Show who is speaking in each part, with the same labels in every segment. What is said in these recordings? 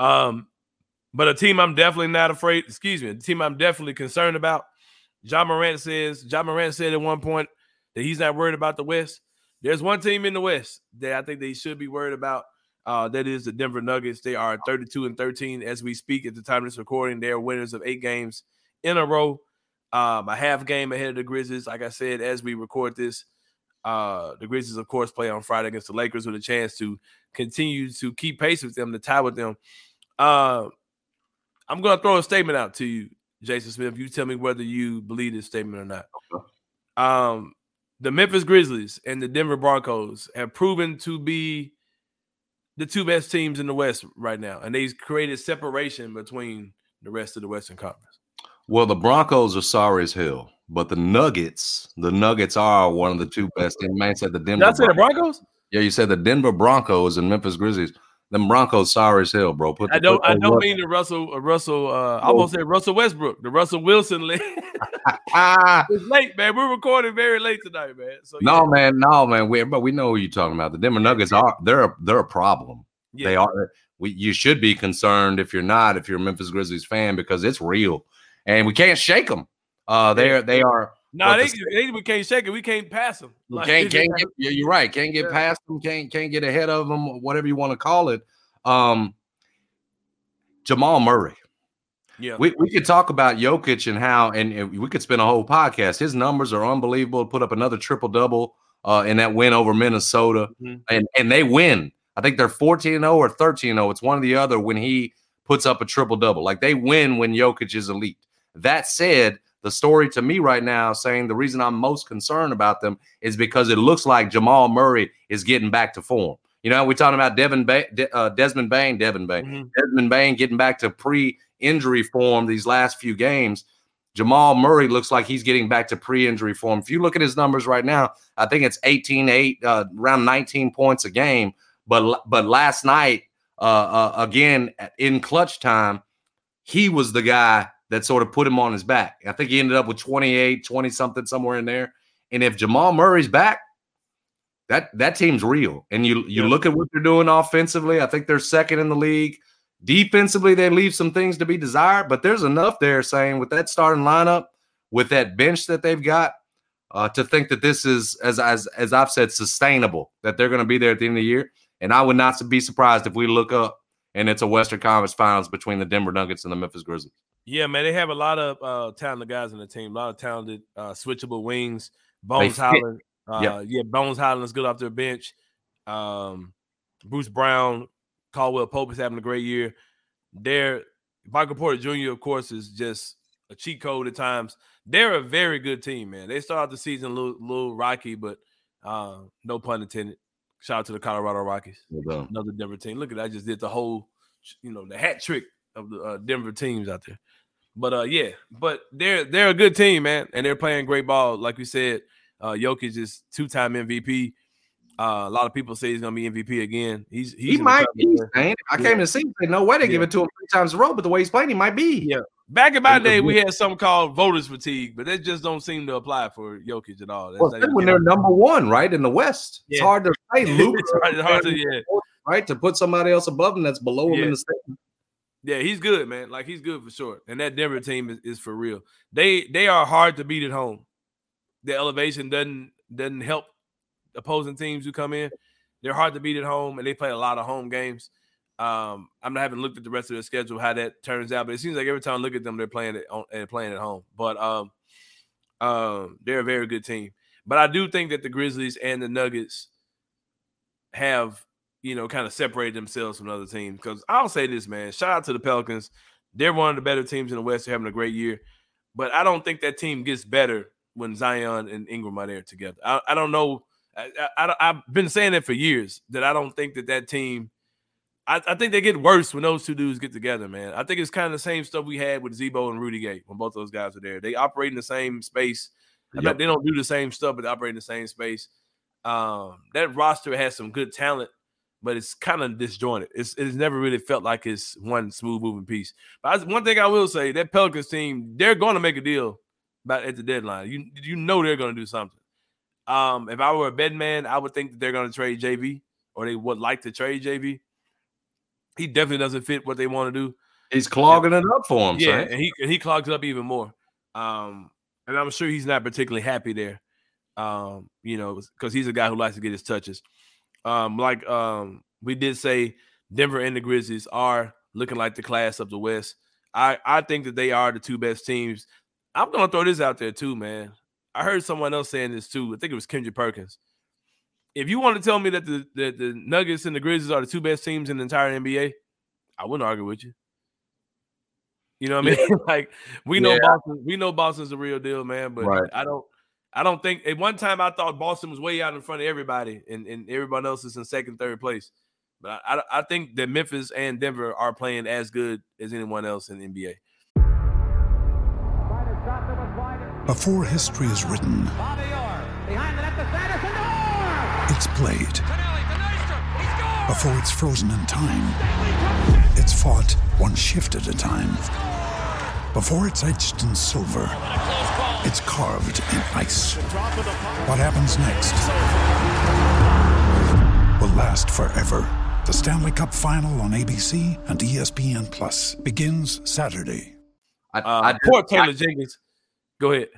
Speaker 1: Um, but a team I'm definitely not afraid, excuse me, a team I'm definitely concerned about. Ja Morant says, Ja Morant said at one point that he's not worried about the West. There's one team in the West that I think they should be worried about. Uh, that is the Denver Nuggets. They are 32 and 13 as we speak at the time of this recording. They are winners of eight games in a row. Um, a half game ahead of the Grizzlies. Like I said, as we record this, uh, the Grizzlies, of course, play on Friday against the Lakers with a chance to continue to keep pace with them, to tie with them. Uh, I'm going to throw a statement out to you, Jason Smith. You tell me whether you believe this statement or not. Um, the Memphis Grizzlies and the Denver Broncos have proven to be the two best teams in the West right now, and they've created separation between the rest of the Western Conference.
Speaker 2: Well, the Broncos are sorry as hell, but the Nuggets, the Nuggets are one of the two best. And man said the Denver.
Speaker 1: Did I say the Broncos?
Speaker 2: Yeah, you said the Denver Broncos and Memphis Grizzlies. Them Broncos sorry as hell, bro.
Speaker 1: Put the, I don't. I don't mean the Russell. Uh, Russell. Uh, I almost said Russell Westbrook. The Russell Wilson. it's late, man. We're recording very late tonight, man. So
Speaker 2: no, yeah. man. No, man. We but we know who you're talking about. The Denver Nuggets are. They're a, they're a problem. Yeah. They are. We, you should be concerned if you're not. If you're a Memphis Grizzlies fan, because it's real, and we can't shake them. Uh, they are. They are.
Speaker 1: No, they, they, we can't shake it. We can't pass them.
Speaker 2: Like, can't, can't get, you're right. Can't get yeah. past them. Can't can't get ahead of them. Whatever you want to call it. Um, Jamal Murray. Yeah, we, we could talk about Jokic and how, and, and, we could spend a whole podcast. His numbers are unbelievable. Put up another triple double uh, in that win over Minnesota, mm-hmm. and and they win. I think they're 14 0 or 13 0. It's one or the other when he puts up a triple double. Like they win when Jokic is elite. That said, the story to me right now saying the reason I'm most concerned about them is because it looks like Jamal Murray is getting back to form. You know, we're talking about Devin ba- De- uh, Desmond Bane, Devin Bane, mm-hmm. Desmond Bane getting back to pre-injury form these last few games. Jamal Murray looks like he's getting back to pre-injury form. If you look at his numbers right now, I think it's 18 8 uh, around 19 points a game, but but last night uh, uh, again in clutch time, he was the guy that sort of put him on his back. I think he ended up with 28, 20 something somewhere in there. And if Jamal Murray's back, that that team's real. And you you look at what they're doing offensively. I think they're second in the league. Defensively, they leave some things to be desired, but there's enough there saying with that starting lineup, with that bench that they've got, uh, to think that this is as as as I've said, sustainable. That they're going to be there at the end of the year. And I would not be surprised if we look up and it's a Western Conference Finals between the Denver Nuggets and the Memphis Grizzlies.
Speaker 1: Yeah, man, they have a lot of uh, talented guys in the team. A lot of talented uh, switchable wings. Bones Hyland, uh, yep. yeah, Bones Hyland is good off their bench. Um, Bruce Brown, Caldwell Pope is having a great year. There, Michael Porter Jr. of course is just a cheat code at times. They're a very good team, man. They started the season a little, little rocky, but uh, no pun intended. Shout out to the Colorado Rockies, another Denver team. Look at that! I just did the whole, you know, the hat trick of the uh, Denver teams out there. But uh, yeah, but they're they're a good team, man, and they're playing great ball. Like we said, uh, Jokic is two time MVP. Uh, a lot of people say he's gonna be MVP again. He's, he's
Speaker 2: he might be. I came to see. No way they yeah. give it to him three times in a row, but the way he's playing, he might be.
Speaker 1: Yeah. Back in my day, we had something called voters fatigue, but that just don't seem to apply for Jokic at all.
Speaker 2: That's well, when they're number one, right in the West, yeah. it's hard to say. Luke, it's hard, hard to, yeah. right to put somebody else above him that's below him in the state.
Speaker 1: Yeah, he's good, man. Like he's good for sure. And that Denver team is, is for real. They they are hard to beat at home. The elevation doesn't doesn't help opposing teams who come in. They're hard to beat at home, and they play a lot of home games. Um, I'm not having looked at the rest of their schedule how that turns out, but it seems like every time I look at them, they're playing it on and playing at home. But um, um, they're a very good team. But I do think that the Grizzlies and the Nuggets have you know, kind of separate themselves from other teams. Because I'll say this, man. Shout out to the Pelicans. They're one of the better teams in the West. They're having a great year. But I don't think that team gets better when Zion and Ingram are there together. I, I don't know. I, I, I've been saying that for years that I don't think that that team. I, I, think they get worse when those two dudes get together, man. I think it's kind of the same stuff we had with Z-Bo and Rudy Gay when both those guys were there. They operate in the same space. Yep. They don't do the same stuff, but they operate in the same space. Um, that roster has some good talent, but it's kind of disjointed. It's it's never really felt like it's one smooth moving piece. But I, one thing I will say, that Pelicans team, they're going to make a deal about at the deadline. You you know they're going to do something. Um, if I were a bed man, I would think that they're going to trade JV or they would like to trade JV. He definitely doesn't fit what they want to do.
Speaker 2: He's clogging it up for him.
Speaker 1: Yeah, and he and he clogs it up even more. Um, and I'm sure he's not particularly happy there. Um, you know, because he's a guy who likes to get his touches. Um, like um, we did say, Denver and the Grizzlies are looking like the class of the West. I I think that they are the two best teams. I'm gonna throw this out there too, man. I heard someone else saying this too. I think it was Kendrick Perkins. If you want to tell me that the, the, the Nuggets and the Grizzlies are the two best teams in the entire NBA, I wouldn't argue with you. You know what I mean? like we know yeah. Boston, we know Boston's the real deal, man. But right. I don't I don't think at one time I thought Boston was way out in front of everybody, and, and everyone else is in second, third place. But I, I think that Memphis and Denver are playing as good as anyone else in the NBA.
Speaker 3: Before history is written, it's played. Before it's frozen in time, it's fought one shift at a time. Before it's etched in silver, it's carved in ice. What happens next will last forever. The Stanley Cup Final on ABC and ESPN Plus begins Saturday.
Speaker 1: I, uh, I poor Taylor I, Jenkins. Go ahead.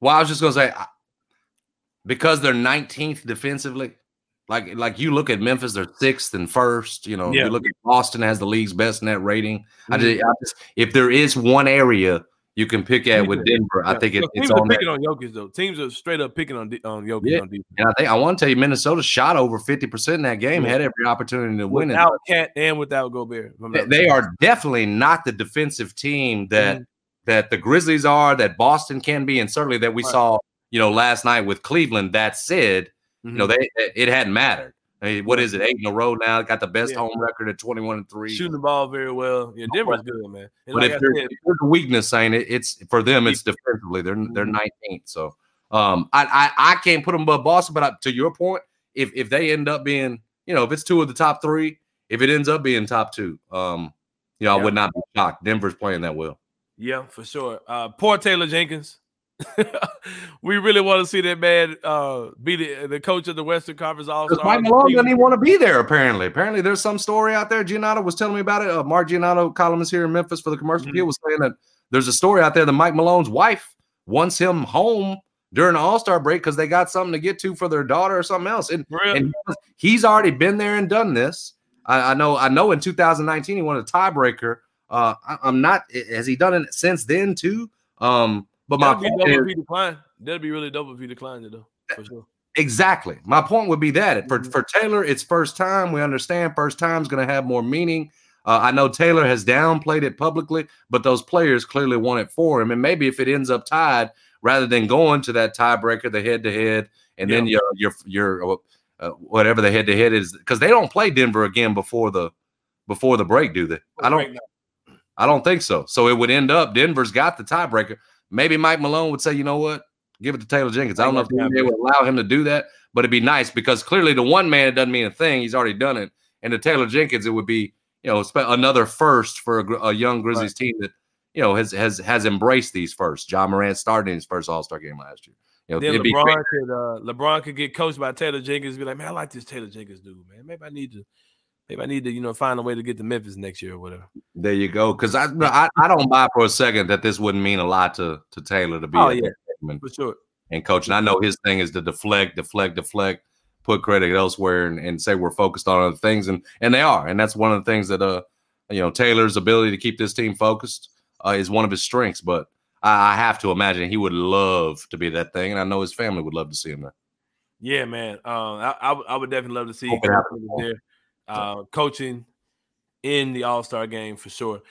Speaker 2: Well, I was just gonna say because they're 19th defensively. Like, like you look at Memphis, they're sixth and first. You know, yeah. you look at Boston has the league's best net rating. Mm-hmm. I, just, I just, if there is one area you can pick at with Denver. I think it, it's
Speaker 1: on picking on Jokic though. Teams are straight up picking on on Jokic. Yeah. On
Speaker 2: and I think I want to tell you, Minnesota shot over fifty percent in that game. Had every opportunity to win
Speaker 1: without it. KAT and without Gobert.
Speaker 2: They, they are definitely not the defensive team that mm-hmm. that the Grizzlies are. That Boston can be, and certainly that we right. saw you know last night with Cleveland. That said, mm-hmm. you know mm-hmm. they it hadn't mattered. I mean, what is it? Eight in a row now. Got the best yeah. home record at twenty one and three.
Speaker 1: Shooting the ball very well. Yeah, Denver's good, man.
Speaker 2: And but like if, there's, said, if, there's, a weakness, saying it, it's for them. It's defensively. They're they're mm-hmm. nineteenth. So um, I, I I can't put them above Boston. But I, to your point, if if they end up being, you know, if it's two of the top three, if it ends up being top two, um, you know, yeah. I would not be shocked. Denver's playing that well.
Speaker 1: Yeah, for sure. Uh, poor Taylor Jenkins. we really want to see that man uh, be the, the coach of the Western Conference All Star.
Speaker 2: Mike Malone doesn't even want to be there. Apparently, apparently, there's some story out there. Giannotto was telling me about it. Uh, Mark Giannotto, columnist here in Memphis for the commercial mm-hmm. was saying that there's a story out there that Mike Malone's wife wants him home during the All Star break because they got something to get to for their daughter or something else. And, really? and he's already been there and done this. I, I, know. I know. In 2019, he won a tiebreaker. Uh, I, am not. Has he done it since then too? Um, but
Speaker 1: That'd my point is, decline. That'd be really dope if he declined it though, for sure.
Speaker 2: Exactly. My point would be that for, mm-hmm. for Taylor, it's first time. We understand first time is going to have more meaning. Uh, I know Taylor has downplayed it publicly, but those players clearly want it for him. And maybe if it ends up tied, rather than going to that tiebreaker, the head to head, and yeah. then your your your uh, whatever the head to head is, because they don't play Denver again before the before the break, do they? I don't. I don't think so. So it would end up Denver's got the tiebreaker. Maybe Mike Malone would say, you know what, give it to Taylor Jenkins. I don't know if they would allow him to do that, but it'd be nice because clearly the one man it doesn't mean a thing. He's already done it. And to Taylor Jenkins, it would be you know another first for a, a young Grizzlies right. team that you know has has has embraced these first. Ja Morant started his first All Star game last year. You know,
Speaker 1: then LeBron could uh, LeBron could get coached by Taylor Jenkins. Be like, man, I like this Taylor Jenkins dude, man. Maybe I need to Maybe I need to, you know, find a way to get to Memphis next year or whatever.
Speaker 2: There you go. Because I, I, I don't buy for a second that this wouldn't mean a lot to to Taylor to be.
Speaker 1: Oh yeah, for sure.
Speaker 2: And coach, and I know his thing is to deflect, deflect, deflect, put credit elsewhere, and, and say we're focused on other things, and and they are, and that's one of the things that uh, you know, Taylor's ability to keep this team focused uh, is one of his strengths. But I, I have to imagine he would love to be that thing, and I know his family would love to see him there.
Speaker 1: Yeah, man. Um, I, I, I would definitely love to see him there. Uh, coaching in the All Star game for sure.